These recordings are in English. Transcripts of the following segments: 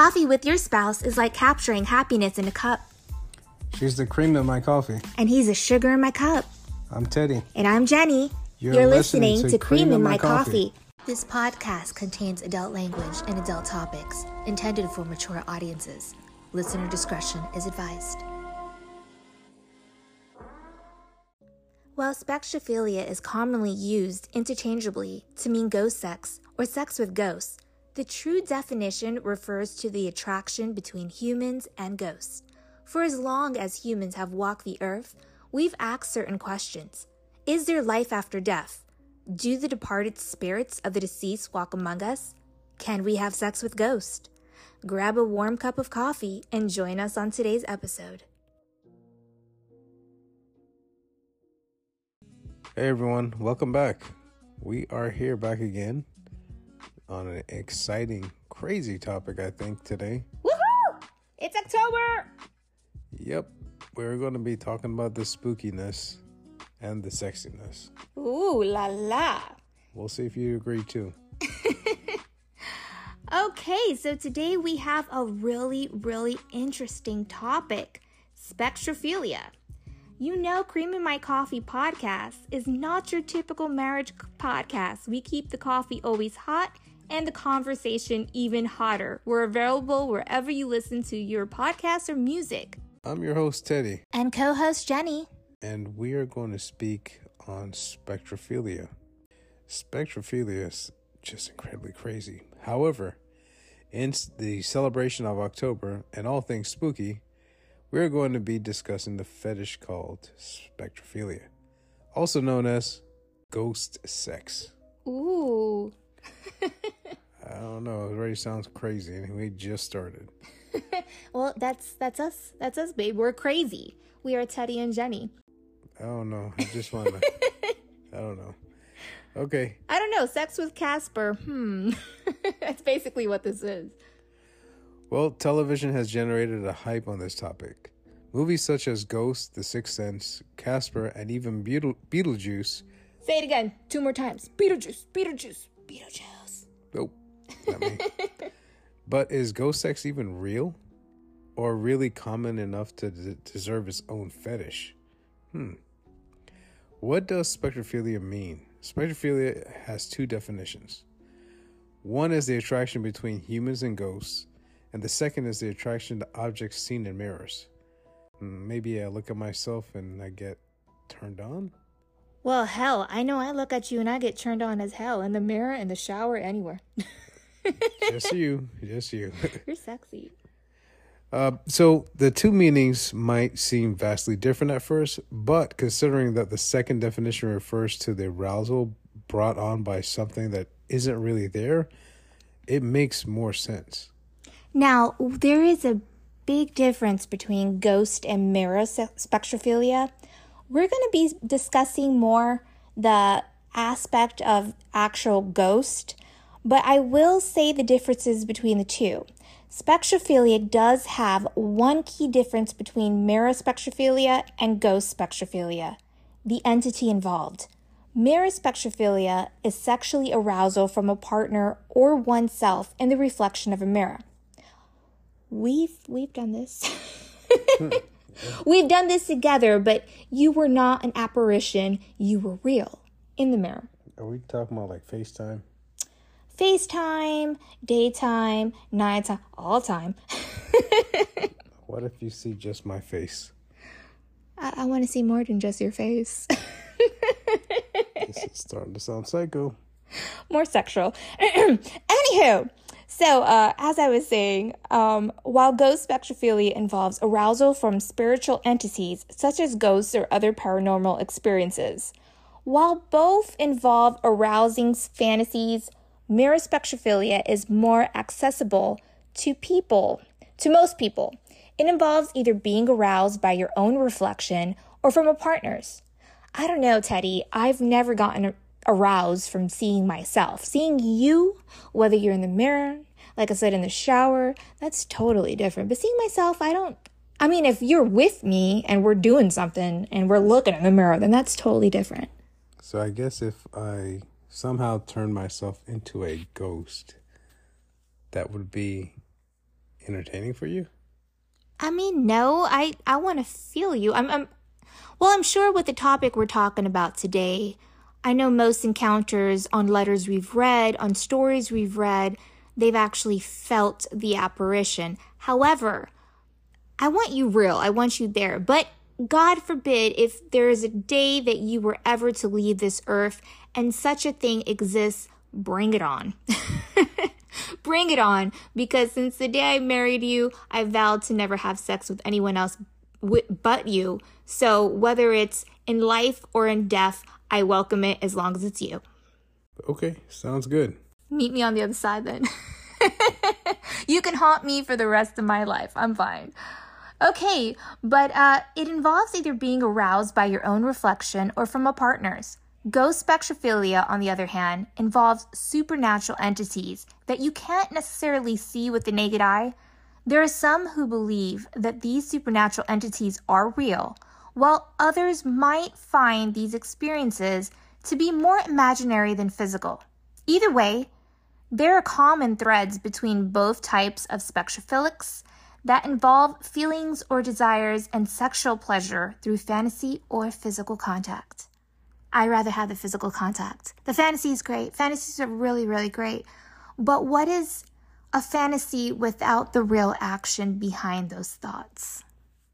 Coffee with your spouse is like capturing happiness in a cup. She's the cream in my coffee. And he's the sugar in my cup. I'm Teddy. And I'm Jenny. You're listening to Cream in My Coffee. This podcast contains adult language and adult topics intended for mature audiences. Listener discretion is advised. While spectrophilia is commonly used interchangeably to mean ghost sex or sex with ghosts, the true definition refers to the attraction between humans and ghosts. For as long as humans have walked the earth, we've asked certain questions. Is there life after death? Do the departed spirits of the deceased walk among us? Can we have sex with ghosts? Grab a warm cup of coffee and join us on today's episode. Hey everyone, welcome back. We are here back again on an exciting, crazy topic, I think, today. Woohoo! It's October! Yep, we're going to be talking about the spookiness and the sexiness. Ooh la la! We'll see if you agree too. Okay, so today we have a really, really interesting topic spectrophilia. You know, Cream in My Coffee podcast is not your typical marriage podcast. We keep the coffee always hot and the conversation even hotter. We're available wherever you listen to your podcasts or music. I'm your host, Teddy. And co host, Jenny. And we are going to speak on spectrophilia. Spectrophilia is just incredibly crazy. However, in the celebration of October and all things spooky, we're going to be discussing the fetish called spectrophilia, also known as ghost sex. Ooh. I don't know. It already sounds crazy, and we just started. well, that's that's us. That's us, babe. We're crazy. We are Teddy and Jenny. I don't know. I just want to. I don't know. Okay. I don't know. Sex with Casper. Hmm. That's basically what this is. Well, television has generated a hype on this topic. Movies such as Ghost, The Sixth Sense, Casper, and even Beetle- Beetlejuice. Say it again, two more times. Beetlejuice, Beetlejuice, Beetlejuice. Nope. But is ghost sex even real? Or really common enough to d- deserve its own fetish? Hmm. What does spectrophilia mean? Spectrophilia has two definitions. One is the attraction between humans and ghosts, and the second is the attraction to objects seen in mirrors. Hmm, maybe I look at myself and I get turned on? Well, hell, I know I look at you and I get turned on as hell in the mirror, in the shower, anywhere. just you, just you. You're sexy. Uh, so the two meanings might seem vastly different at first, but considering that the second definition refers to the arousal brought on by something that isn't really there, it makes more sense. Now, there is a big difference between ghost and mirror spectrophilia. We're going to be discussing more the aspect of actual ghost, but I will say the differences between the two. Spectrophilia does have one key difference between mirror spectrophilia and ghost spectrophilia the entity involved. Mirror spectrophilia is sexually arousal from a partner or oneself in the reflection of a mirror. We've we've done this. Hmm. We've done this together, but you were not an apparition, you were real in the mirror. Are we talking about like FaceTime? FaceTime, daytime, nighttime, all time. what if you see just my face? I, I want to see more than just your face. this is starting to sound psycho. More sexual. Anywho, so uh, as I was saying, um, while ghost spectrophilia involves arousal from spiritual entities such as ghosts or other paranormal experiences, while both involve arousing fantasies, mirror spectrophilia is more accessible to people, to most people. It involves either being aroused by your own reflection or from a partner's. I don't know, Teddy. I've never gotten aroused from seeing myself. Seeing you, whether you're in the mirror, like I said, in the shower, that's totally different. But seeing myself, I don't. I mean, if you're with me and we're doing something and we're looking in the mirror, then that's totally different. So I guess if I somehow turn myself into a ghost, that would be entertaining for you? I mean, no, I, I want to feel you. I'm, I'm, well, I'm sure with the topic we're talking about today, I know most encounters on letters we've read, on stories we've read, they've actually felt the apparition. However, I want you real. I want you there. But God forbid if there is a day that you were ever to leave this earth and such a thing exists, bring it on. bring it on because since the day I married you, I vowed to never have sex with anyone else but you. So whether it's in life or in death, I welcome it as long as it's you. Okay, sounds good. Meet me on the other side then. you can haunt me for the rest of my life. I'm fine. Okay, but uh, it involves either being aroused by your own reflection or from a partner's. Ghost spectrophilia, on the other hand, involves supernatural entities that you can't necessarily see with the naked eye. There are some who believe that these supernatural entities are real, while others might find these experiences to be more imaginary than physical. Either way, there are common threads between both types of spectrophilics that involve feelings or desires and sexual pleasure through fantasy or physical contact. I rather have the physical contact. The fantasy is great. Fantasies are really, really great. But what is a fantasy without the real action behind those thoughts?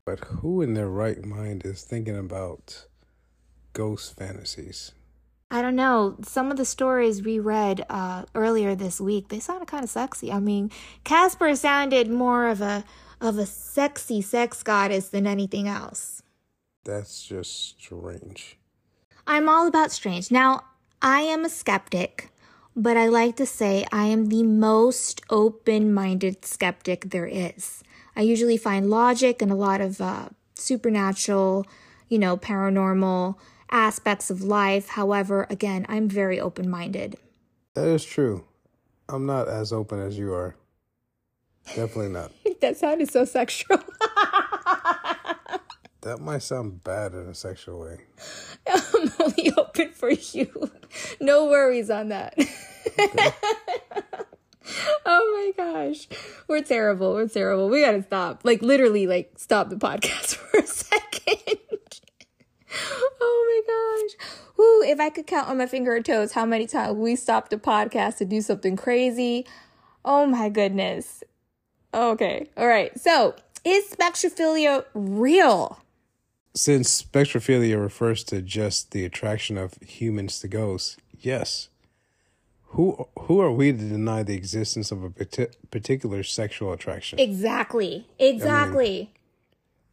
But who in their right mind is thinking about ghost fantasies? I don't know. Some of the stories we read uh, earlier this week, they sounded kind of sexy. I mean, Casper sounded more of a of a sexy sex goddess than anything else. That's just strange. I'm all about strange. Now, I am a skeptic, but I like to say I am the most open-minded skeptic there is. I usually find logic and a lot of uh, supernatural, you know, paranormal aspects of life. However, again, I'm very open minded. That is true. I'm not as open as you are. Definitely not. that sounded so sexual. that might sound bad in a sexual way. I'm only open for you. No worries on that. Okay. oh my gosh. We're terrible. We're terrible. We gotta stop. Like literally like stop the podcast for a second. oh my gosh. Whoo, if I could count on my finger or toes how many times we stopped the podcast to do something crazy. Oh my goodness. Okay. All right. So, is spectrophilia real? Since spectrophilia refers to just the attraction of humans to ghosts, yes. Who who are we to deny the existence of a particular sexual attraction? Exactly. Exactly. I mean,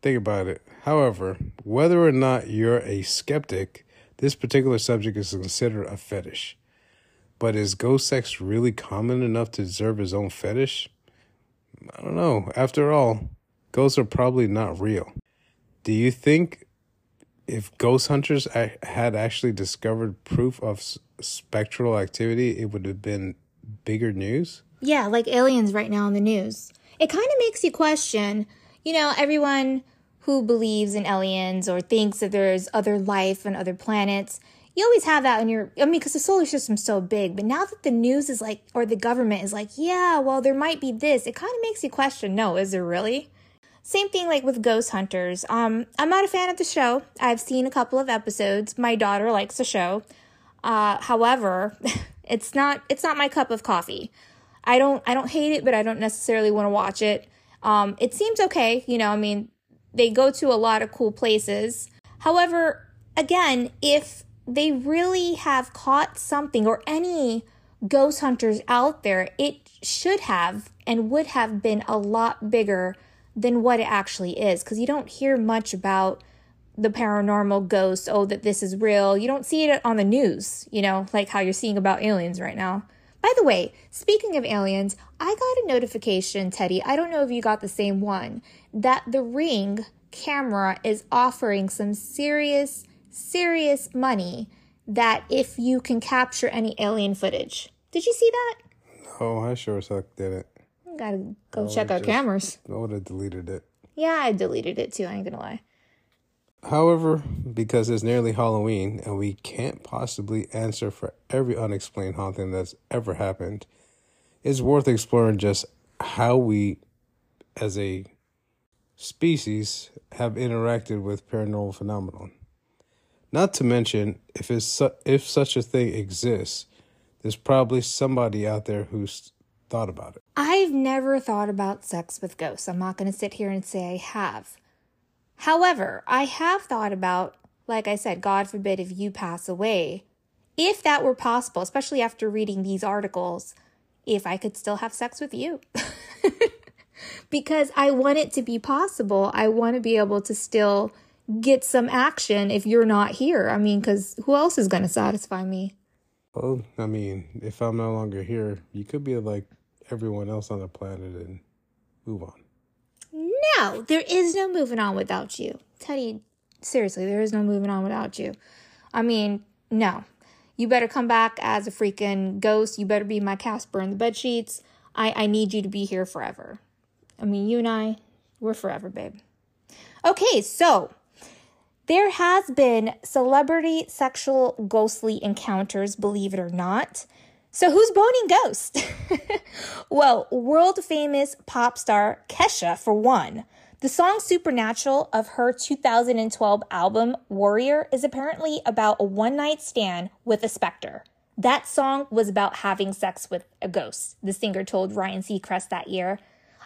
think about it. However, whether or not you're a skeptic, this particular subject is considered a fetish. But is ghost sex really common enough to deserve its own fetish? I don't know. After all, ghosts are probably not real. Do you think if ghost hunters had actually discovered proof of spectral activity, it would have been bigger news? Yeah, like aliens right now in the news. It kind of makes you question, you know, everyone who believes in aliens or thinks that there's other life on other planets. You always have that in your, I mean, because the solar system's so big. But now that the news is like, or the government is like, yeah, well, there might be this, it kind of makes you question no, is there really? Same thing like with Ghost Hunters. Um, I'm not a fan of the show. I've seen a couple of episodes. My daughter likes the show. Uh, however, it's not it's not my cup of coffee. I don't I don't hate it, but I don't necessarily want to watch it. Um, it seems okay, you know. I mean, they go to a lot of cool places. However, again, if they really have caught something or any ghost hunters out there, it should have and would have been a lot bigger than what it actually is because you don't hear much about the paranormal ghosts, oh, that this is real. You don't see it on the news, you know, like how you're seeing about aliens right now. By the way, speaking of aliens, I got a notification, Teddy. I don't know if you got the same one, that the Ring camera is offering some serious, serious money that if you can capture any alien footage. Did you see that? No, I sure as heck didn't. Gotta go oh, check our just, cameras. I would have deleted it. Yeah, I deleted it too. I ain't gonna lie. However, because it's nearly Halloween and we can't possibly answer for every unexplained haunting that's ever happened, it's worth exploring just how we as a species have interacted with paranormal phenomenon. Not to mention, if it's su- if such a thing exists, there's probably somebody out there who's thought about it. I've never thought about sex with ghosts. I'm not going to sit here and say I have. However, I have thought about, like I said, God forbid if you pass away, if that were possible, especially after reading these articles, if I could still have sex with you. because I want it to be possible. I want to be able to still get some action if you're not here. I mean, because who else is going to satisfy me? Well, I mean, if I'm no longer here, you could be like everyone else on the planet and move on. No, there is no moving on without you. Teddy, seriously, there is no moving on without you. I mean, no. You better come back as a freaking ghost. You better be my Casper in the bed sheets. I, I need you to be here forever. I mean, you and I, we're forever, babe. Okay, so there has been celebrity sexual ghostly encounters, believe it or not. So who's boning ghosts? well, world famous pop star Kesha for one. The song Supernatural of her 2012 album Warrior is apparently about a one night stand with a specter. That song was about having sex with a ghost, the singer told Ryan Seacrest that year.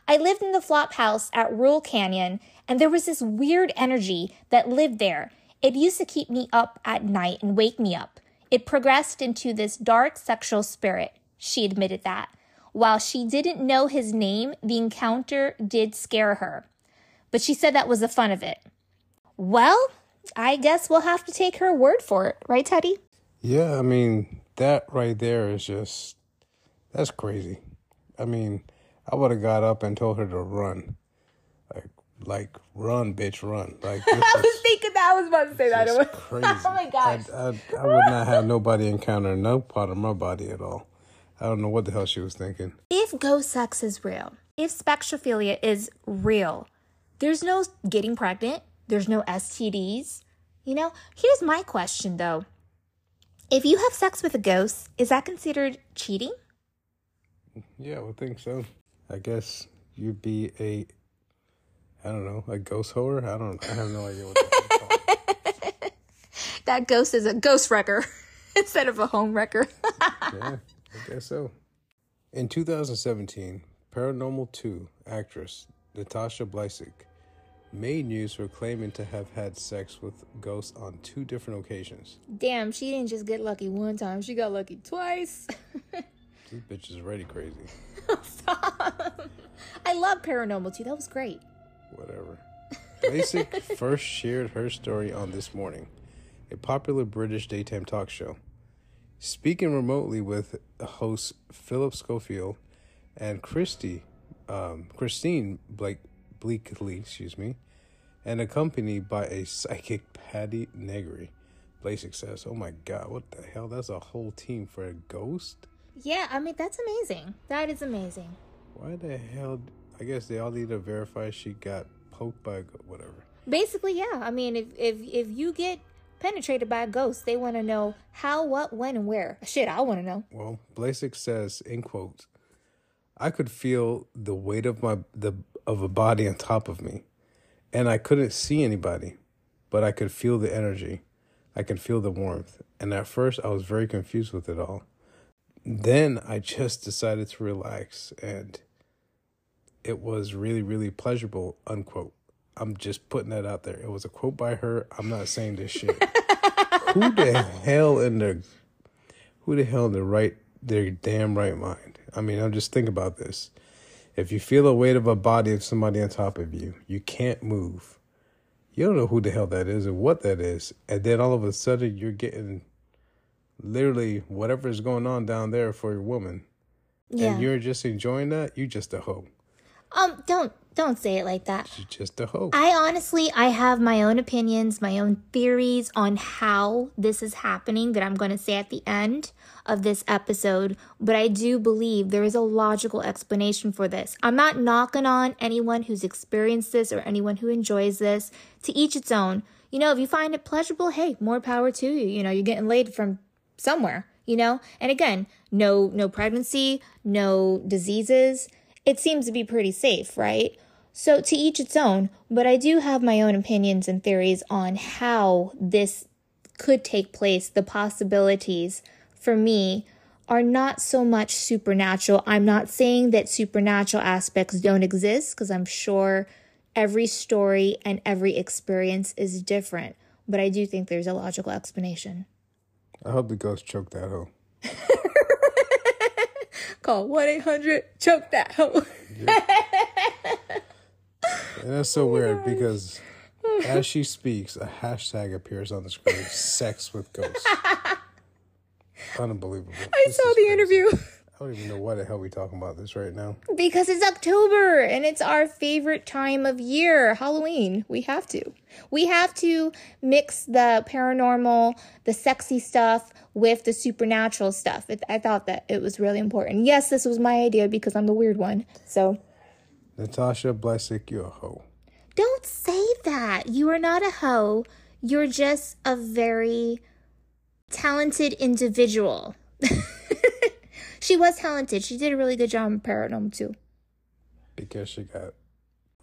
I lived in the flop house at Laurel Canyon, and there was this weird energy that lived there. It used to keep me up at night and wake me up. It progressed into this dark sexual spirit. She admitted that. While she didn't know his name, the encounter did scare her but she said that was the fun of it. Well, I guess we'll have to take her word for it, right, Teddy? Yeah, I mean, that right there is just, that's crazy. I mean, I would have got up and told her to run. Like, run, bitch, run. Like, I was thinking that. I was about to say that. It was crazy. oh my gosh. I, I, I would not have nobody encounter no part of my body at all. I don't know what the hell she was thinking. If ghost sex is real, if spectrophilia is real, there's no getting pregnant, there's no STDs. You know, here's my question though. If you have sex with a ghost, is that considered cheating? Yeah, I would think so. I guess you'd be a, I don't know, a ghost whore. I don't. I have no idea what that is. that ghost is a ghost wrecker instead of a home wrecker. yeah, I guess so. In 2017, Paranormal 2 actress Natasha Blasick made news for claiming to have had sex with ghosts on two different occasions. Damn, she didn't just get lucky one time, she got lucky twice. this bitch is already crazy. Stop. I love Paranormal 2. That was great. Whatever. Blasick first shared her story on This Morning, a popular British daytime talk show. Speaking remotely with hosts Philip Schofield and Christy, um, Christine Blake Bleakley, excuse me, and accompanied by a psychic Patti Negri. Blasick says, "Oh my God, what the hell? That's a whole team for a ghost." Yeah, I mean that's amazing. That is amazing. Why the hell? I guess they all need to verify she got poked by a whatever. Basically, yeah. I mean, if if if you get penetrated by a ghost, they want to know how, what, when, and where. Shit, I want to know. Well, Blasick says, in quotes, I could feel the weight of my the of a body on top of me. And I couldn't see anybody, but I could feel the energy. I could feel the warmth. And at first, I was very confused with it all. Then I just decided to relax, and it was really, really pleasurable, unquote. I'm just putting that out there. It was a quote by her. I'm not saying this shit. who the hell in the who the hell in the right their damn right mind? I mean, I'm just think about this. If you feel the weight of a body of somebody on top of you, you can't move. You don't know who the hell that is or what that is. And then all of a sudden you're getting literally whatever is going on down there for your woman. Yeah. And you're just enjoying that, you just a hoe. Um, don't don't say it like that. She's just a hoe. I honestly, I have my own opinions, my own theories on how this is happening that I'm going to say at the end of this episode, but I do believe there is a logical explanation for this. I'm not knocking on anyone who's experienced this or anyone who enjoys this. To each its own. You know, if you find it pleasurable, hey, more power to you. You know, you're getting laid from somewhere, you know? And again, no no pregnancy, no diseases. It seems to be pretty safe, right? So to each its own, but I do have my own opinions and theories on how this could take place, the possibilities for me are not so much supernatural. I'm not saying that supernatural aspects don't exist because I'm sure every story and every experience is different, but I do think there's a logical explanation. I hope the ghost choked that hoe. Call 1 800 choke that hoe. And that's so oh weird because as she speaks, a hashtag appears on the screen sex with ghosts. Unbelievable. I This saw the crazy. interview. I don't even know why the hell we're talking about this right now. Because it's October and it's our favorite time of year, Halloween. We have to. We have to mix the paranormal, the sexy stuff with the supernatural stuff. It, I thought that it was really important. Yes, this was my idea because I'm the weird one. So Natasha Blasick, you're a hoe. don't say that. You are not a hoe. You're just a very talented individual. She was talented. She did a really good job in paranormal too. Because she got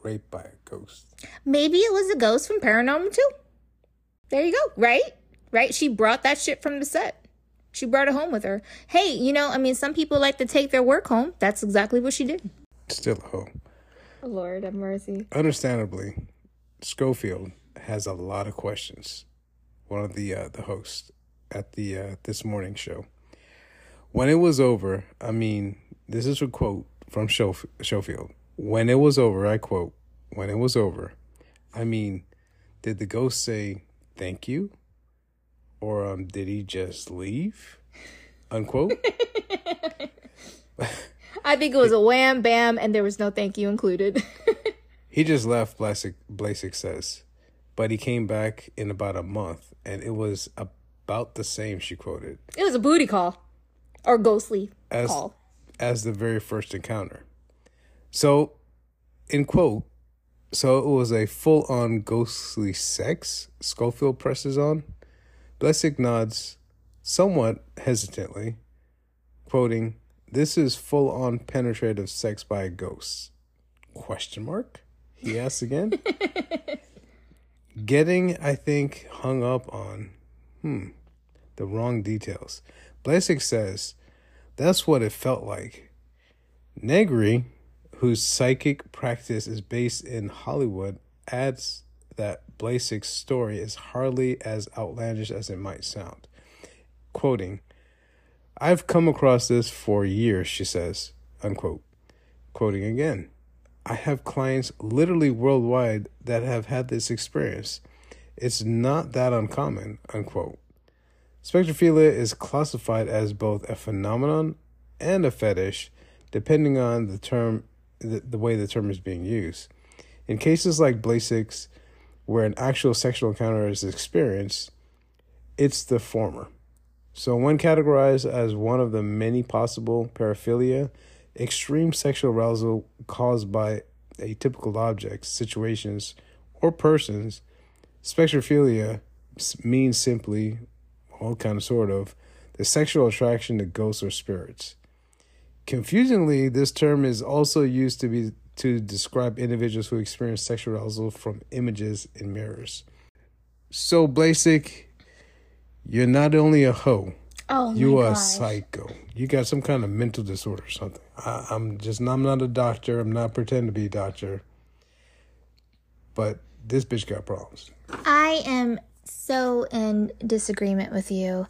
raped by a ghost. Maybe it was a ghost from Paranormal too. There you go, right? Right? She brought that shit from the set. She brought it home with her. Hey, you know, I mean, some people like to take their work home. That's exactly what she did. Still a hoe. Lord have mercy. Understandably, Schofield has a lot of questions. One of the uh, the hosts at the uh, this morning show. When it was over, I mean, this is a quote from Schof- Schofield. When it was over, I quote, when it was over, I mean, did the ghost say thank you? Or um, did he just leave? Unquote. I think it was a wham bam and there was no thank you included. He just left, Blasick, Blasick says. But he came back in about a month, and it was about the same, she quoted, it was a booty call or ghostly as, call. as the very first encounter. So, in quote, so it was a full on ghostly sex, Schofield presses on. Blasick nods somewhat hesitantly, quoting, This is full on penetrative sex by a ghost. Question mark? He asks again. Getting, I think, hung up on, hmm, the wrong details. Blasick says, that's what it felt like. Negri, whose psychic practice is based in Hollywood, adds that Blasick's story is hardly as outlandish as it might sound. Quoting, I've come across this for years, she says, unquote. Quoting again, I have clients literally worldwide that have had this experience. It's not that uncommon, unquote. Spectrophilia is classified as both a phenomenon and a fetish, depending on the term, the, the way the term is being used. In cases like Blasick's, where an actual sexual encounter is experienced, it's the former. So, when categorized as one of the many possible paraphilia, extreme sexual arousal caused by atypical objects, situations, or persons, spectrophilia means simply, well, kind of sort of, the sexual attraction to ghosts or spirits. Confusingly, this term is also used to be to describe individuals who experience sexual arousal from images in mirrors. So, Blasick, you're not only a hoe, Oh you are a gosh. psycho. You got some kind of mental disorder or something. I, I'm just, I'm not a doctor. I'm not pretending to be a doctor. But this bitch got problems. I am so in disagreement with you.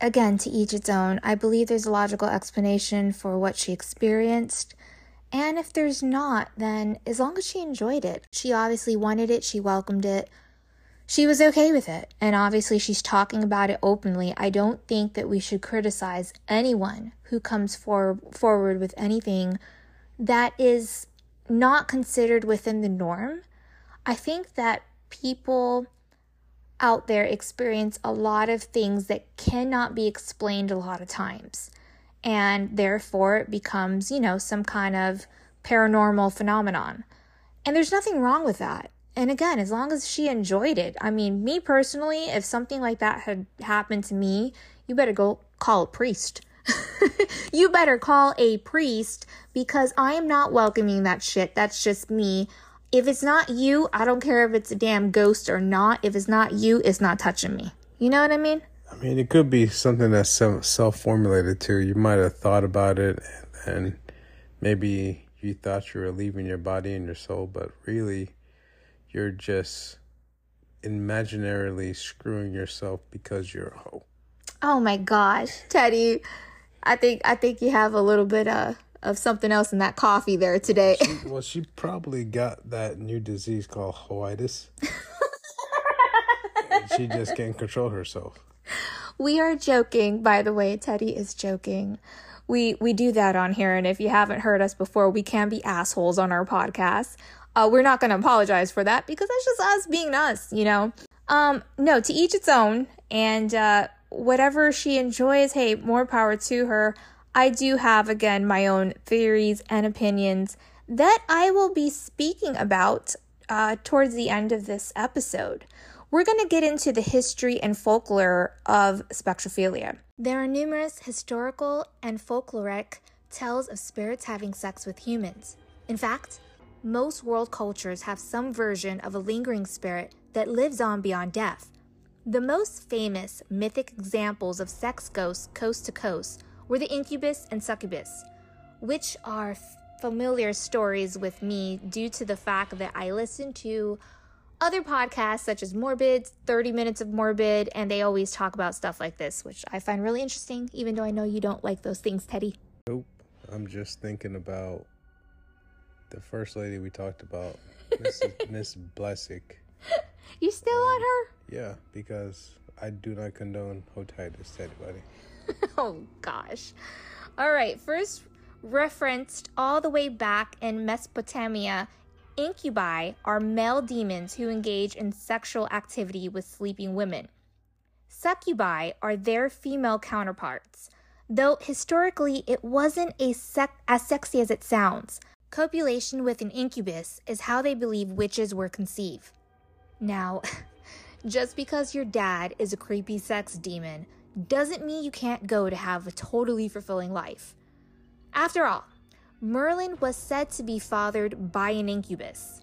Again, to each its own. I believe there's a logical explanation for what she experienced. And if there's not, then as long as she enjoyed it, she obviously wanted it, she welcomed it, she was okay with it. And obviously, she's talking about it openly. I don't think that we should criticize anyone who comes for, forward with anything that is not considered within the norm. I think that people out there experience a lot of things that cannot be explained a lot of times. And therefore, it becomes, you know, some kind of paranormal phenomenon. And there's nothing wrong with that. And again, as long as she enjoyed it, I mean, me personally, if something like that had happened to me, you better go call a priest. you better call a priest because I am not welcoming that shit. That's just me. If it's not you, I don't care if it's a damn ghost or not. If it's not you, it's not touching me. You know what I mean? I mean, it could be something that's self formulated too. You might have thought about it and maybe you thought you were leaving your body and your soul, but really you're just imaginarily screwing yourself because you're a hoe. Oh my gosh, Teddy. I think I think you have a little bit of of something else in that coffee there today. She, well, she probably got that new disease called hoitis. she just can't control herself. We are joking, by the way. Teddy is joking. We we do that on here, and if you haven't heard us before, we can be assholes on our podcast. Uh, we're not going to apologize for that because that's just us being us, you know. Um, no, to each its own, and uh, whatever she enjoys, hey, more power to her. I do have, again, my own theories and opinions that I will be speaking about uh, towards the end of this episode. We're going to get into the history and folklore of spectrophilia. There are numerous historical and folkloric tales of spirits having sex with humans. In fact, most world cultures have some version of a lingering spirit that lives on beyond death. The most famous mythic examples of sex ghosts coast to coast were the incubus and succubus, which are familiar stories with me due to the fact that I listen to other podcasts such as Morbid, 30 Minutes of Morbid, and they always talk about stuff like this, which I find really interesting, even though I know you don't like those things, Teddy. Nope. I'm just thinking about the first lady we talked about, Miss Blasick. You still um, on her? Yeah, because I do not condone hotitis to anybody. oh gosh. All right, first referenced all the way back in Mesopotamia, incubi are male demons who engage in sexual activity with sleeping women. Succubi are their female counterparts, though historically it wasn't sec- as sexy as it sounds. Copulation with an incubus is how they believe witches were conceived. Now, just because your dad is a creepy sex demon doesn't mean you can't go to have a totally fulfilling life. After all, Merlin was said to be fathered by an incubus.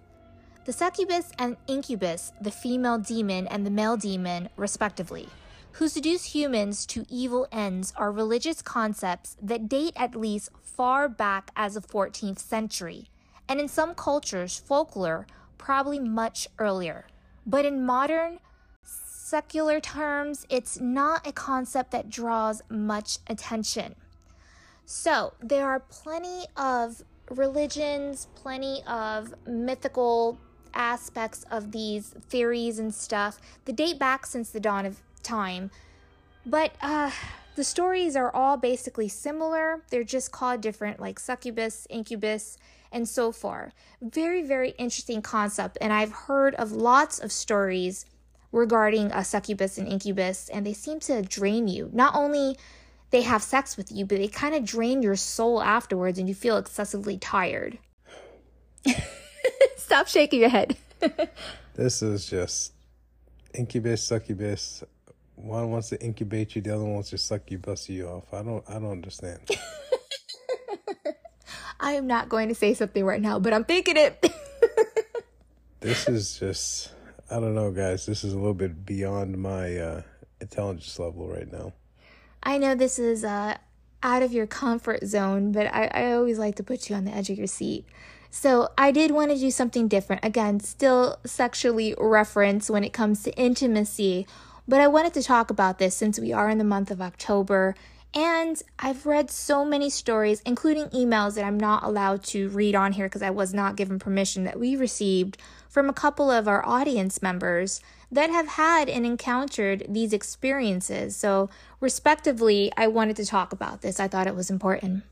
The succubus and incubus, the female demon and the male demon, respectively, who seduce humans to evil ends, are religious concepts that date at least far back as the 14th century, and in some cultures, folklore, probably much earlier. But in modern, secular terms, it's not a concept that draws much attention. So, there are plenty of religions, plenty of mythical aspects of these theories and stuff that date back since the dawn of time. But uh, the stories are all basically similar. They're just called different, like succubus, incubus, and so far. Very, very interesting concept. And I've heard of lots of stories regarding a succubus and incubus, and they seem to drain you. Not only they have sex with you, but they kind of drain your soul afterwards, and you feel excessively tired. Stop shaking your head. this is just incubus, succubus. One wants to incubate you, the other one wants to suck you, bust you off. I don't, I don't understand. I am not going to say something right now, but I'm thinking it. this is just I don't know, guys. This is a little bit beyond my uh, intelligence level right now. I know this is uh, out of your comfort zone, but I, I always like to put you on the edge of your seat. So I did want to do something different. Again, still sexually referenced when it comes to intimacy, but I wanted to talk about this since we are in the month of October. And I've read so many stories, including emails that I'm not allowed to read on here because I was not given permission that we received from a couple of our audience members that have had and encountered these experiences. So, respectively, I wanted to talk about this. I thought it was important.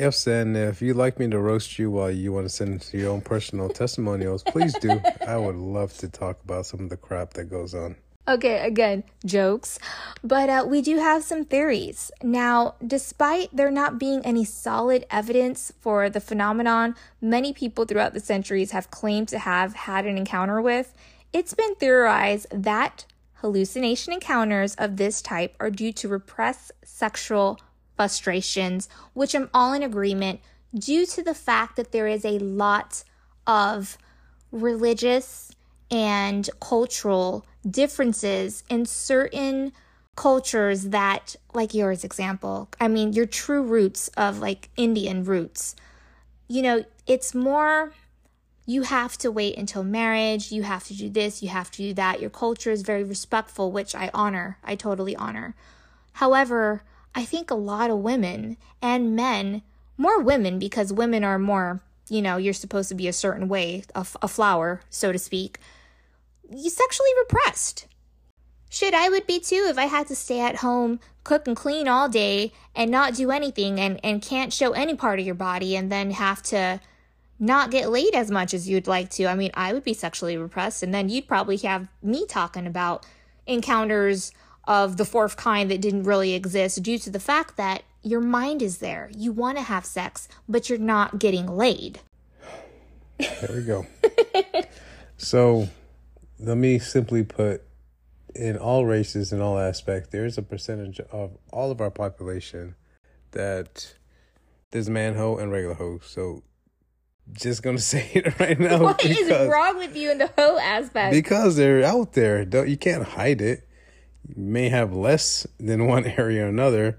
Yes, and if you'd like me to roast you while you want to send your own personal testimonials, please do. I would love to talk about some of the crap that goes on. Okay, again, jokes. But uh, we do have some theories. Now, despite there not being any solid evidence for the phenomenon many people throughout the centuries have claimed to have had an encounter with, it's been theorized that hallucination encounters of this type are due to repressed sexual frustrations, which I'm all in agreement due to the fact that there is a lot of religious and cultural differences in certain cultures that like yours example i mean your true roots of like indian roots. You know it's more you have to wait until marriage you have to do this you have to do that. Your culture is very respectful which i honor i totally honor. However i think a lot of women and men more women because women are more you know you're supposed to be a certain way a, flower so to speak sexually repressed Shit, I would be too if I had to stay at home, cook and clean all day, and not do anything and, and can't show any part of your body and then have to not get laid as much as you'd like to. I mean, I would be sexually repressed, and then you'd probably have me talking about encounters of the fourth kind that didn't really exist due to the fact that your mind is there. You want to have sex, but you're not getting laid. There we go. so, let me simply put in all races and all aspects, there is a percentage of all of our population that there's man hoe and regular hoe. So just gonna say it right now. What because, is wrong with you in the hoe aspect? Because they're out there. Don't you can't hide it. You may have less than one area or another,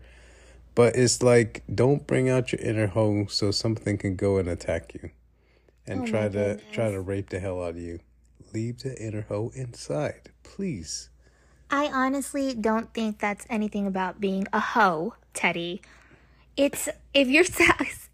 but it's like don't bring out your inner hoe so something can go and attack you and oh try to goodness. try to rape the hell out of you. Leave the inner hoe inside, please. I honestly don't think that's anything about being a hoe, Teddy. It's if you're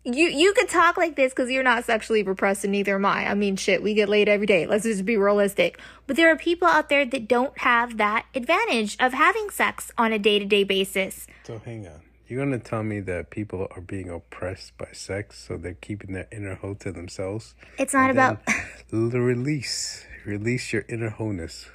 you you could talk like this because you're not sexually repressed and neither am I. I mean, shit, we get laid every day. Let's just be realistic. But there are people out there that don't have that advantage of having sex on a day to day basis. So hang on. You're gonna tell me that people are being oppressed by sex, so they're keeping their inner hoe to themselves? It's not about the release. Release your inner wholeness,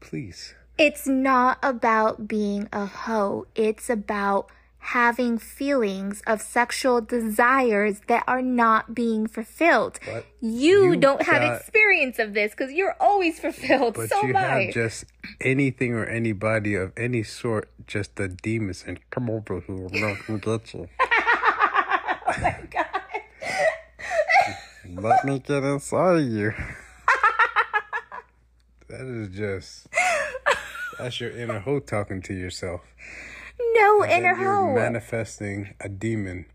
please. It's not about being a hoe. It's about having feelings of sexual desires that are not being fulfilled. But you, you don't got, have experience of this because you're always fulfilled. But so you have just anything or anybody of any sort, just the demons and come over here and I can get you. oh my god. Let me get inside of you. That is just that's your inner hoe talking to yourself. No and inner hoe. Manifesting a demon.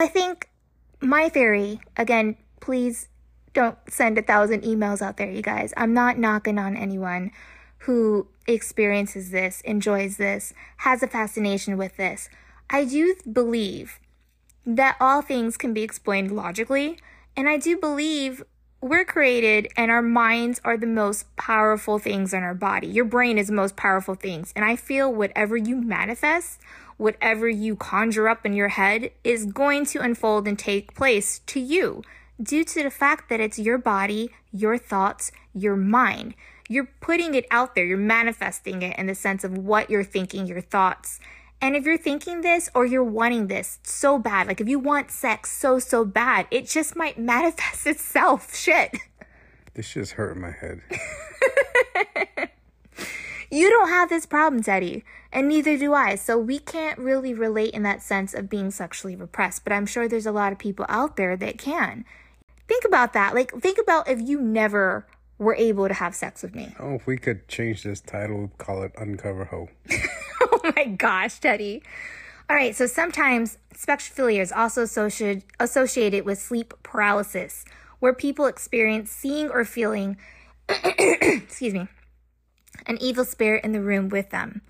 I think my theory, again, please don't send a thousand emails out there, you guys. I'm not knocking on anyone who experiences this, enjoys this, has a fascination with this. I do believe that all things can be explained logically, and I do believe we're created and our minds are the most powerful things in our body. Your brain is the most powerful things. And I feel whatever you manifest, whatever you conjure up in your head is going to unfold and take place to you due to the fact that it's your body, your thoughts, your mind. You're putting it out there, you're manifesting it in the sense of what you're thinking, your thoughts. And if you're thinking this or you're wanting this so bad, like if you want sex so, so bad, it just might manifest itself. Shit. This just hurt my head. you don't have this problem, Teddy, and neither do I. So we can't really relate in that sense of being sexually repressed, but I'm sure there's a lot of people out there that can. Think about that. Like, think about if you never were able to have sex with me. Oh, if we could change this title, call it Uncover Hoe. oh my gosh, Teddy. All right, so sometimes spectrophilia is also associated, associated with sleep paralysis, where people experience seeing or feeling, excuse me, an evil spirit in the room with them.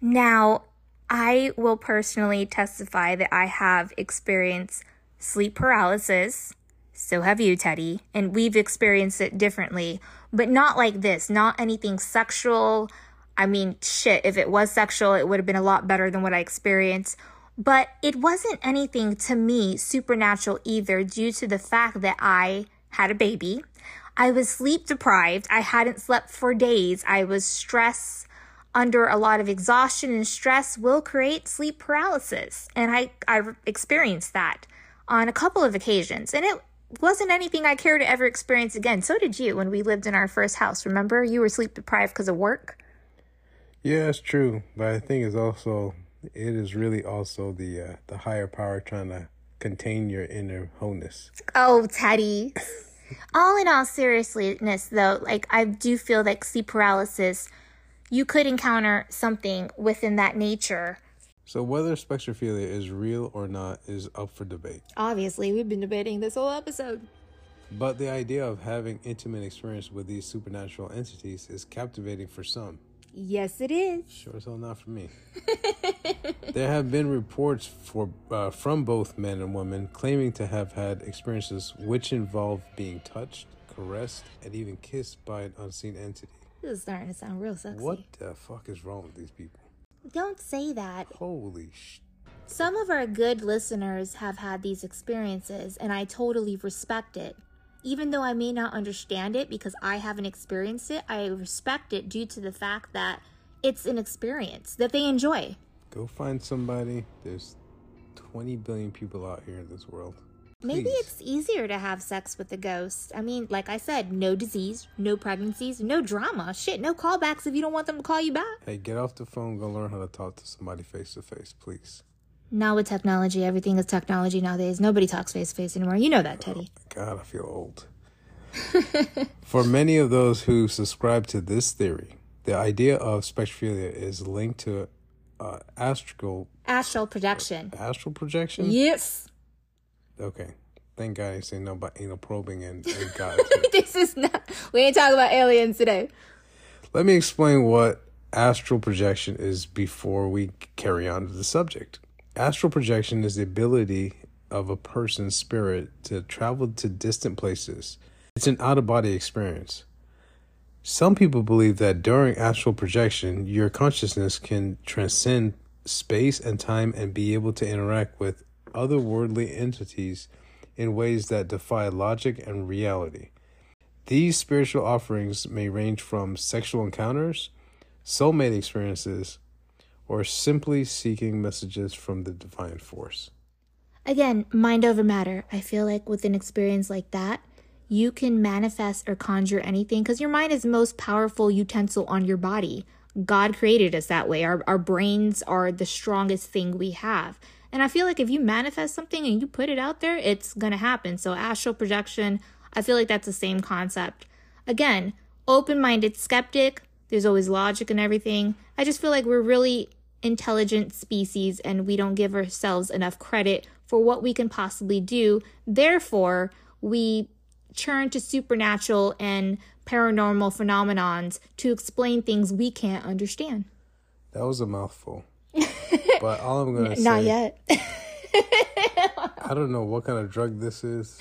Now, I will personally testify that I have experienced sleep paralysis. So have you, Teddy. And we've experienced it differently, but not like this, not anything sexual I mean, shit, if it was sexual, it would have been a lot better than what I experienced. But it wasn't anything to me supernatural either, due to the fact that I had a baby. I was sleep deprived. I hadn't slept for days. I was stressed under a lot of exhaustion and stress will create sleep paralysis. And I, I experienced that on a couple of occasions. And it wasn't anything I care to ever experience again. So did you when we lived in our first house. Remember, you were sleep deprived because of work? Yeah, it's true. But I think it's also it is really also the uh, the higher power trying to contain your inner wholeness. Oh, Teddy. all in all seriousness, though, like I do feel like sleep paralysis, you could encounter something within that nature. So whether spectrophilia is real or not is up for debate. Obviously, we've been debating this whole episode. But the idea of having intimate experience with these supernatural entities is captivating for some. Yes, it is. Sure as hell not for me. there have been reports for uh, from both men and women claiming to have had experiences which involve being touched, caressed, and even kissed by an unseen entity. This is starting to sound real sexy. What the fuck is wrong with these people? Don't say that. Holy sh! Some of our good listeners have had these experiences, and I totally respect it. Even though I may not understand it because I haven't experienced it, I respect it due to the fact that it's an experience that they enjoy. Go find somebody. There's 20 billion people out here in this world. Maybe Please. it's easier to have sex with a ghost. I mean, like I said, no disease, no pregnancies, no drama. Shit, no callbacks if you don't want them to call you back. Hey, get off the phone. Go learn how to talk to somebody face to face, please. Now with technology, everything is technology nowadays. Nobody talks face to face anymore. You know that, Teddy. God, I feel old. For many of those who subscribe to this theory, the idea of spectrophilia is linked to uh, astral Astral projection. astral projection. Yes. Okay, thank God I say no about anal probing and, and God. this is not. We ain't talking about aliens today. Let me explain what astral projection is before we carry on to the subject. Astral projection is the ability of a person's spirit to travel to distant places. It's an out of body experience. Some people believe that during astral projection, your consciousness can transcend space and time and be able to interact with otherworldly entities in ways that defy logic and reality. These spiritual offerings may range from sexual encounters, soulmate experiences, or simply seeking messages from the divine force. Again, mind over matter. I feel like with an experience like that, you can manifest or conjure anything because your mind is the most powerful utensil on your body. God created us that way. Our, our brains are the strongest thing we have. And I feel like if you manifest something and you put it out there, it's going to happen. So, astral projection, I feel like that's the same concept. Again, open minded skeptic, there's always logic and everything. I just feel like we're really intelligent species and we don't give ourselves enough credit for what we can possibly do. Therefore, we turn to supernatural and paranormal phenomenons to explain things we can't understand. That was a mouthful. but all I'm going to say, Not yet. I don't know what kind of drug this is,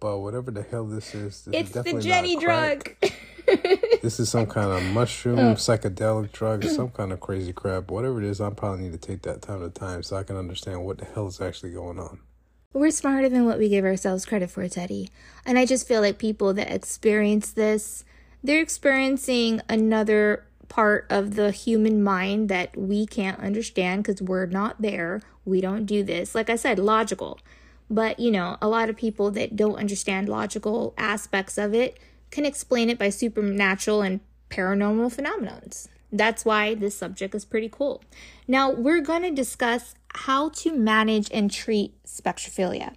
but whatever the hell this is, this it's is the Jenny drug. This is some kind of mushroom, oh. psychedelic drug, or some kind of crazy crap. Whatever it is, I probably need to take that time to time so I can understand what the hell is actually going on. We're smarter than what we give ourselves credit for, Teddy. And I just feel like people that experience this, they're experiencing another part of the human mind that we can't understand because we're not there. We don't do this. Like I said, logical. But, you know, a lot of people that don't understand logical aspects of it can explain it by supernatural and paranormal phenomenons. That's why this subject is pretty cool. Now, we're going to discuss how to manage and treat spectrophilia.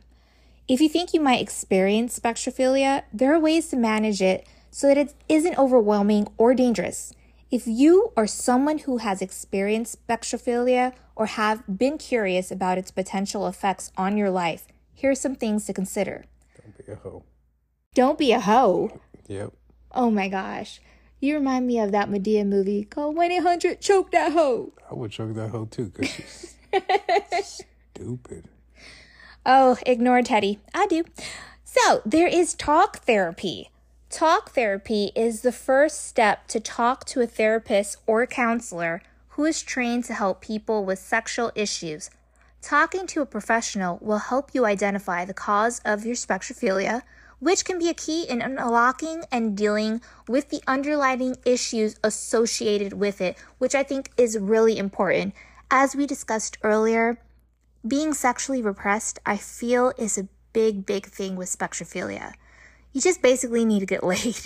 If you think you might experience spectrophilia, there are ways to manage it so that it isn't overwhelming or dangerous. If you are someone who has experienced spectrophilia or have been curious about its potential effects on your life, here are some things to consider. Don't be a hoe. Don't be a hoe. Yep. Oh my gosh. You remind me of that Madea movie called 1 800 Choke That Hoe. I would choke that hoe too because she's stupid. Oh, ignore Teddy. I do. So, there is talk therapy. Talk therapy is the first step to talk to a therapist or counselor who is trained to help people with sexual issues. Talking to a professional will help you identify the cause of your spectrophilia, which can be a key in unlocking and dealing with the underlying issues associated with it, which I think is really important. As we discussed earlier, being sexually repressed, I feel, is a big, big thing with spectrophilia. You just basically need to get laid.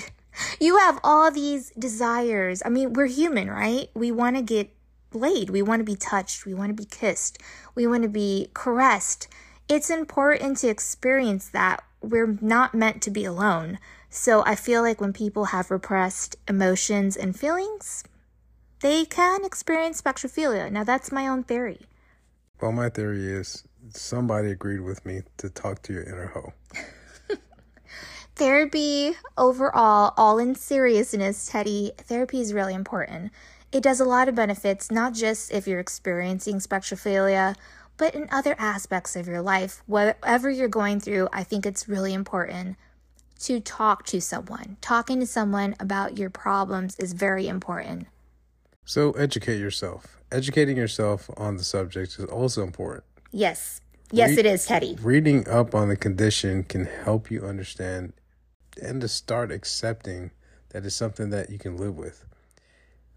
You have all these desires. I mean, we're human, right? We want to get laid. We want to be touched. We want to be kissed. We want to be caressed. It's important to experience that. We're not meant to be alone. So I feel like when people have repressed emotions and feelings, they can experience spectrophilia. Now, that's my own theory. Well, my theory is somebody agreed with me to talk to your inner hoe. Therapy overall, all in seriousness, Teddy, therapy is really important. It does a lot of benefits, not just if you're experiencing spectrophilia, but in other aspects of your life. Whatever you're going through, I think it's really important to talk to someone. Talking to someone about your problems is very important. So, educate yourself. Educating yourself on the subject is also important. Yes. Yes, Re- it is, Teddy. Reading up on the condition can help you understand and to start accepting that it's something that you can live with.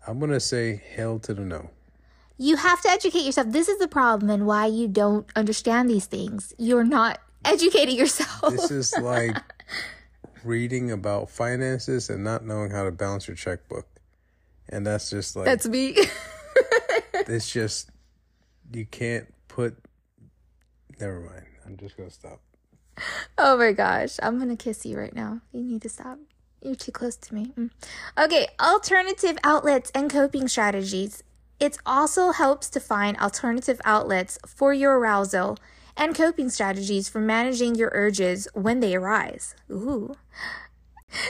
I'm going to say hell to the no. You have to educate yourself. This is the problem and why you don't understand these things. You're not educating yourself. This is like reading about finances and not knowing how to balance your checkbook. And that's just like That's me. it's just you can't put never mind. I'm just going to stop oh my gosh. I'm to kiss you right now. You need to stop. You're too close to me. Mm. Okay, alternative outlets and coping strategies. It also helps to find alternative outlets for your arousal and coping strategies for managing your urges when they arise. Ooh.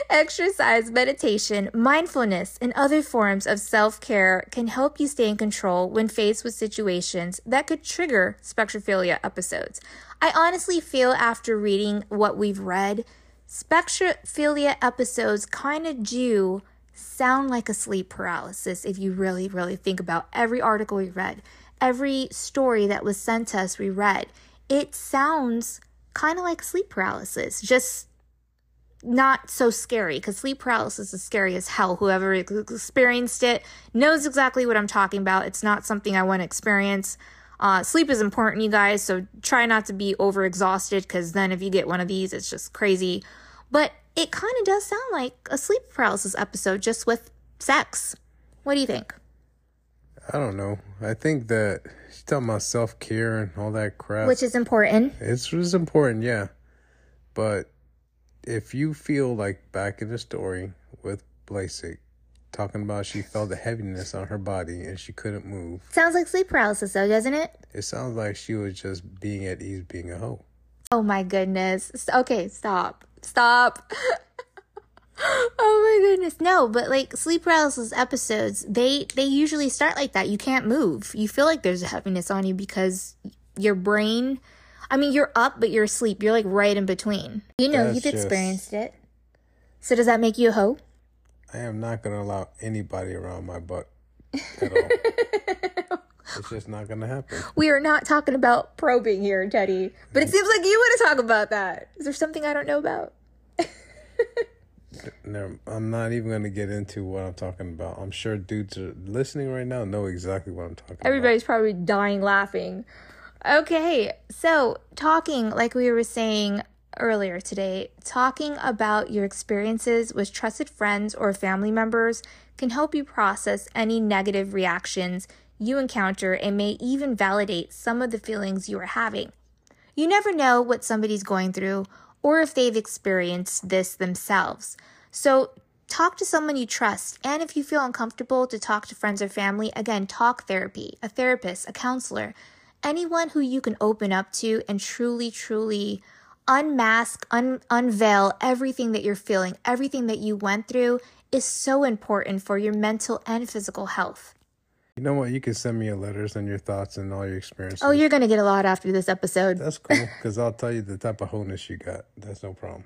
Exercise, meditation, mindfulness, and other forms of self care can help you stay in control when faced with situations that could trigger spectrophilia episodes. I honestly feel after reading what we've read, spectrophilia episodes kind of do sound like a sleep paralysis if you really, really think about every article we read, every story that was sent to us we read. It sounds kind of like sleep paralysis, just not so scary because sleep paralysis is scary as hell. Whoever experienced it knows exactly what I'm talking about. It's not something I want to experience. Uh, sleep is important, you guys, so try not to be overexhausted because then if you get one of these, it's just crazy. But it kind of does sound like a sleep paralysis episode just with sex. What do you think? I don't know. I think that she's talking about self care and all that crap. Which is important. It's, it's important, yeah. But if you feel like back in the story with Blasick, talking about she felt the heaviness on her body and she couldn't move. Sounds like sleep paralysis, though, doesn't it? It sounds like she was just being at ease, being a hoe. Oh my goodness. Okay, stop. Stop. oh my goodness. No, but like sleep paralysis episodes, they they usually start like that. You can't move. You feel like there's a heaviness on you because your brain I mean, you're up but you're asleep. You're like right in between. You know, That's you've experienced it. So does that make you a hoe? I am not going to allow anybody around my butt at all. it's just not going to happen. We are not talking about probing here, Teddy. But it seems like you want to talk about that. Is there something I don't know about? no, I'm not even going to get into what I'm talking about. I'm sure dudes are listening right now know exactly what I'm talking about. Everybody's probably dying laughing. Okay, so talking, like we were saying earlier today, talking about your experiences with trusted friends or family members can help you process any negative reactions you encounter and may even validate some of the feelings you are having. You never know what somebody's going through or if they've experienced this themselves. So, talk to someone you trust. And if you feel uncomfortable to talk to friends or family, again, talk therapy, a therapist, a counselor, anyone who you can open up to and truly, truly unmask, un- unveil everything that you're feeling, everything that you went through is so important for your mental and physical health. You know what? You can send me your letters and your thoughts and all your experiences. Oh, you're going to get a lot after this episode. That's cool because I'll tell you the type of wholeness you got. That's no problem.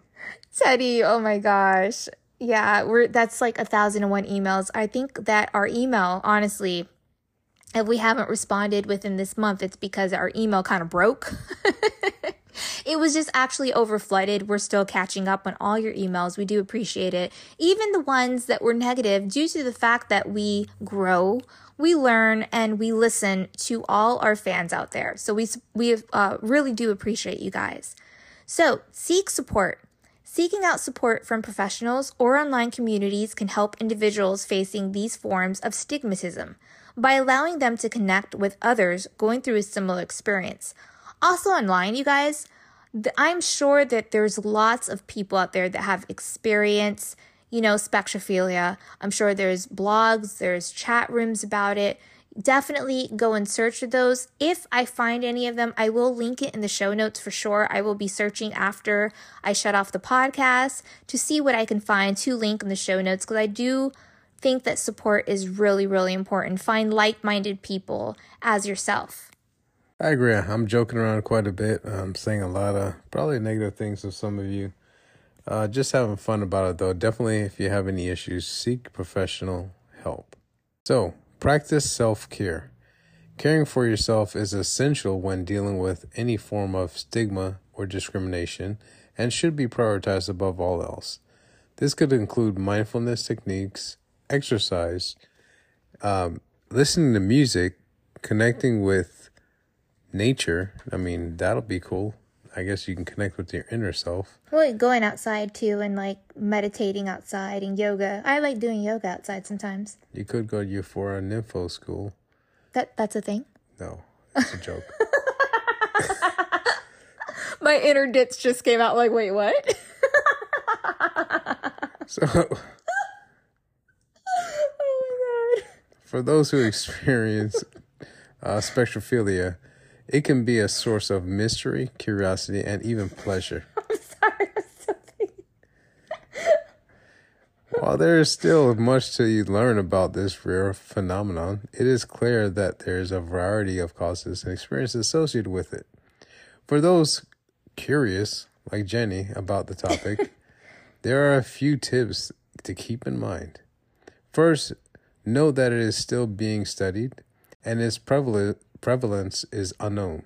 Teddy, oh my gosh. Yeah, we're that's like a thousand and one emails. I think that our email, honestly, if we haven't responded within this month, it's because our email kind of broke. it was just actually over flooded. We're still catching up on all your emails. We do appreciate it. Even the ones that were negative, due to the fact that we grow, we learn, and we listen to all our fans out there. So we we uh, really do appreciate you guys. So seek support. Seeking out support from professionals or online communities can help individuals facing these forms of stigmatism. By allowing them to connect with others going through a similar experience. Also, online, you guys, I'm sure that there's lots of people out there that have experience, you know, spectrophilia. I'm sure there's blogs, there's chat rooms about it. Definitely go and search for those. If I find any of them, I will link it in the show notes for sure. I will be searching after I shut off the podcast to see what I can find to link in the show notes because I do think that support is really, really important. Find like minded people as yourself. I agree. I'm joking around quite a bit. I'm saying a lot of probably negative things of some of you. Uh, just having fun about it though. Definitely, if you have any issues, seek professional help. So, practice self care. Caring for yourself is essential when dealing with any form of stigma or discrimination and should be prioritized above all else. This could include mindfulness techniques, exercise, um, listening to music, connecting with nature, I mean, that'll be cool. I guess you can connect with your inner self. Well, going outside too and like meditating outside and yoga. I like doing yoga outside sometimes. You could go to Euphoria Nympho School. That that's a thing? No, it's a joke. My inner ditch just came out like, wait, what? so Oh my god. For those who experience uh, spectrophilia, it can be a source of mystery, curiosity, and even pleasure. I'm sorry. While there is still much to learn about this rare phenomenon, it is clear that there is a variety of causes and experiences associated with it. For those curious, like Jenny, about the topic, there are a few tips to keep in mind. First, know that it is still being studied and its prevalence is unknown.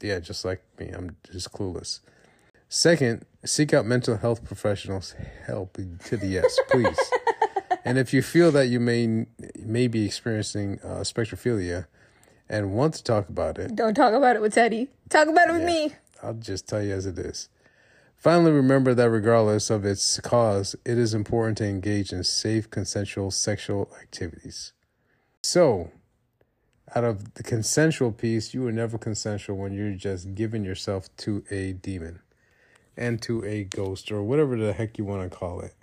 Yeah, just like me, I'm just clueless. Second, seek out mental health professionals' help to the yes, please. and if you feel that you may may be experiencing uh, spectrophilia and want to talk about it, don't talk about it with Teddy. Talk about it with yeah, me. I'll just tell you as it is. Finally, remember that regardless of its cause, it is important to engage in safe, consensual sexual activities. So, out of the consensual piece, you are never consensual when you're just giving yourself to a demon and to a ghost or whatever the heck you want to call it.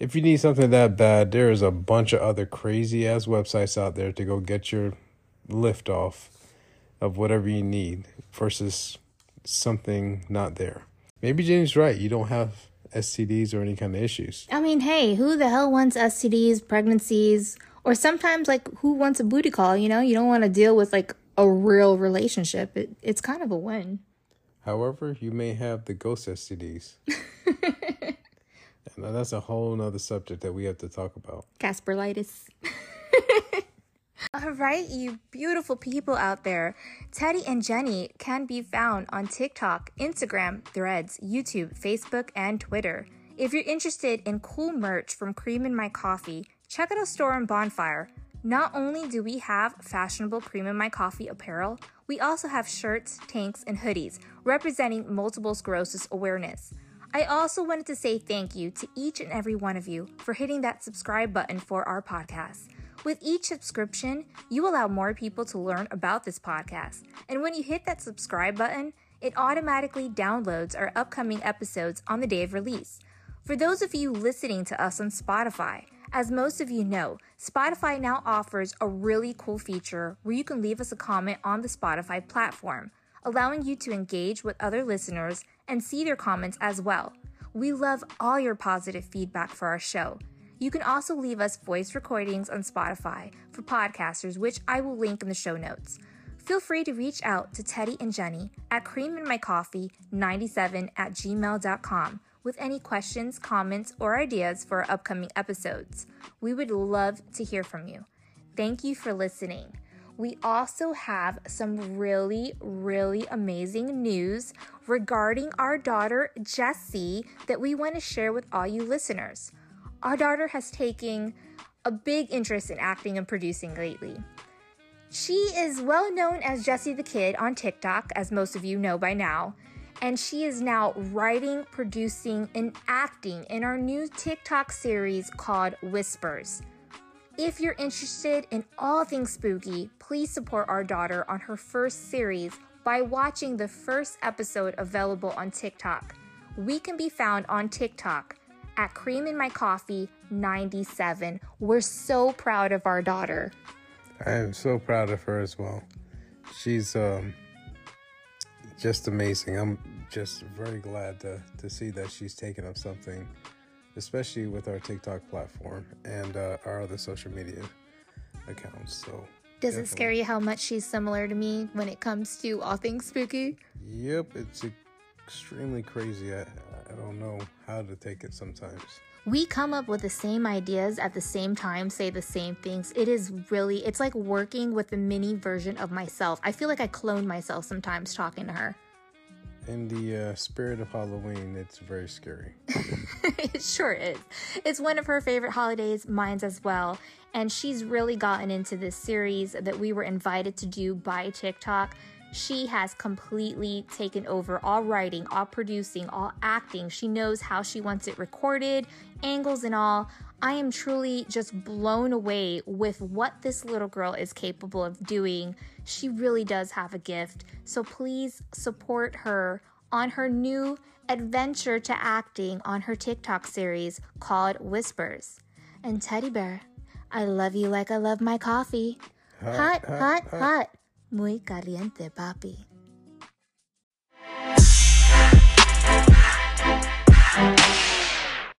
If you need something that bad, there is a bunch of other crazy ass websites out there to go get your lift off of whatever you need versus something not there. Maybe James right. You don't have STDs or any kind of issues. I mean, hey, who the hell wants STDs, pregnancies, or sometimes, like, who wants a booty call? You know, you don't want to deal with like a real relationship. It, it's kind of a win. However, you may have the ghost STDs. and that's a whole nother subject that we have to talk about. Casperlitis. All right, you beautiful people out there. Teddy and Jenny can be found on TikTok, Instagram, Threads, YouTube, Facebook, and Twitter. If you're interested in cool merch from Cream in My Coffee, check out our store on Bonfire. Not only do we have fashionable Cream in My Coffee apparel, we also have shirts, tanks, and hoodies representing multiple sclerosis awareness. I also wanted to say thank you to each and every one of you for hitting that subscribe button for our podcast. With each subscription, you allow more people to learn about this podcast. And when you hit that subscribe button, it automatically downloads our upcoming episodes on the day of release. For those of you listening to us on Spotify, as most of you know, Spotify now offers a really cool feature where you can leave us a comment on the Spotify platform, allowing you to engage with other listeners and see their comments as well. We love all your positive feedback for our show. You can also leave us voice recordings on Spotify for podcasters, which I will link in the show notes. Feel free to reach out to Teddy and Jenny at creaminmycoffee97 at gmail.com with any questions, comments, or ideas for our upcoming episodes. We would love to hear from you. Thank you for listening. We also have some really, really amazing news regarding our daughter, Jessie, that we want to share with all you listeners. Our daughter has taken a big interest in acting and producing lately. She is well known as Jessie the Kid on TikTok, as most of you know by now, and she is now writing, producing, and acting in our new TikTok series called Whispers. If you're interested in all things spooky, please support our daughter on her first series by watching the first episode available on TikTok. We can be found on TikTok at Cream in My Coffee 97. We're so proud of our daughter. I am so proud of her as well. She's um, just amazing. I'm just very glad to, to see that she's taken up something, especially with our TikTok platform and uh, our other social media accounts. So, does it scare you how much she's similar to me when it comes to all things spooky? Yep, it's extremely crazy. I, I don't know how to take it sometimes. We come up with the same ideas at the same time, say the same things. It is really, it's like working with a mini version of myself. I feel like I clone myself sometimes talking to her. In the uh, spirit of Halloween, it's very scary. it sure is. It's one of her favorite holidays, mine's as well. And she's really gotten into this series that we were invited to do by TikTok. She has completely taken over all writing, all producing, all acting. She knows how she wants it recorded, angles and all. I am truly just blown away with what this little girl is capable of doing. She really does have a gift. So please support her on her new adventure to acting on her TikTok series called Whispers. And Teddy Bear, I love you like I love my coffee. Hot, hot, hot. hot. Muy caliente, papi.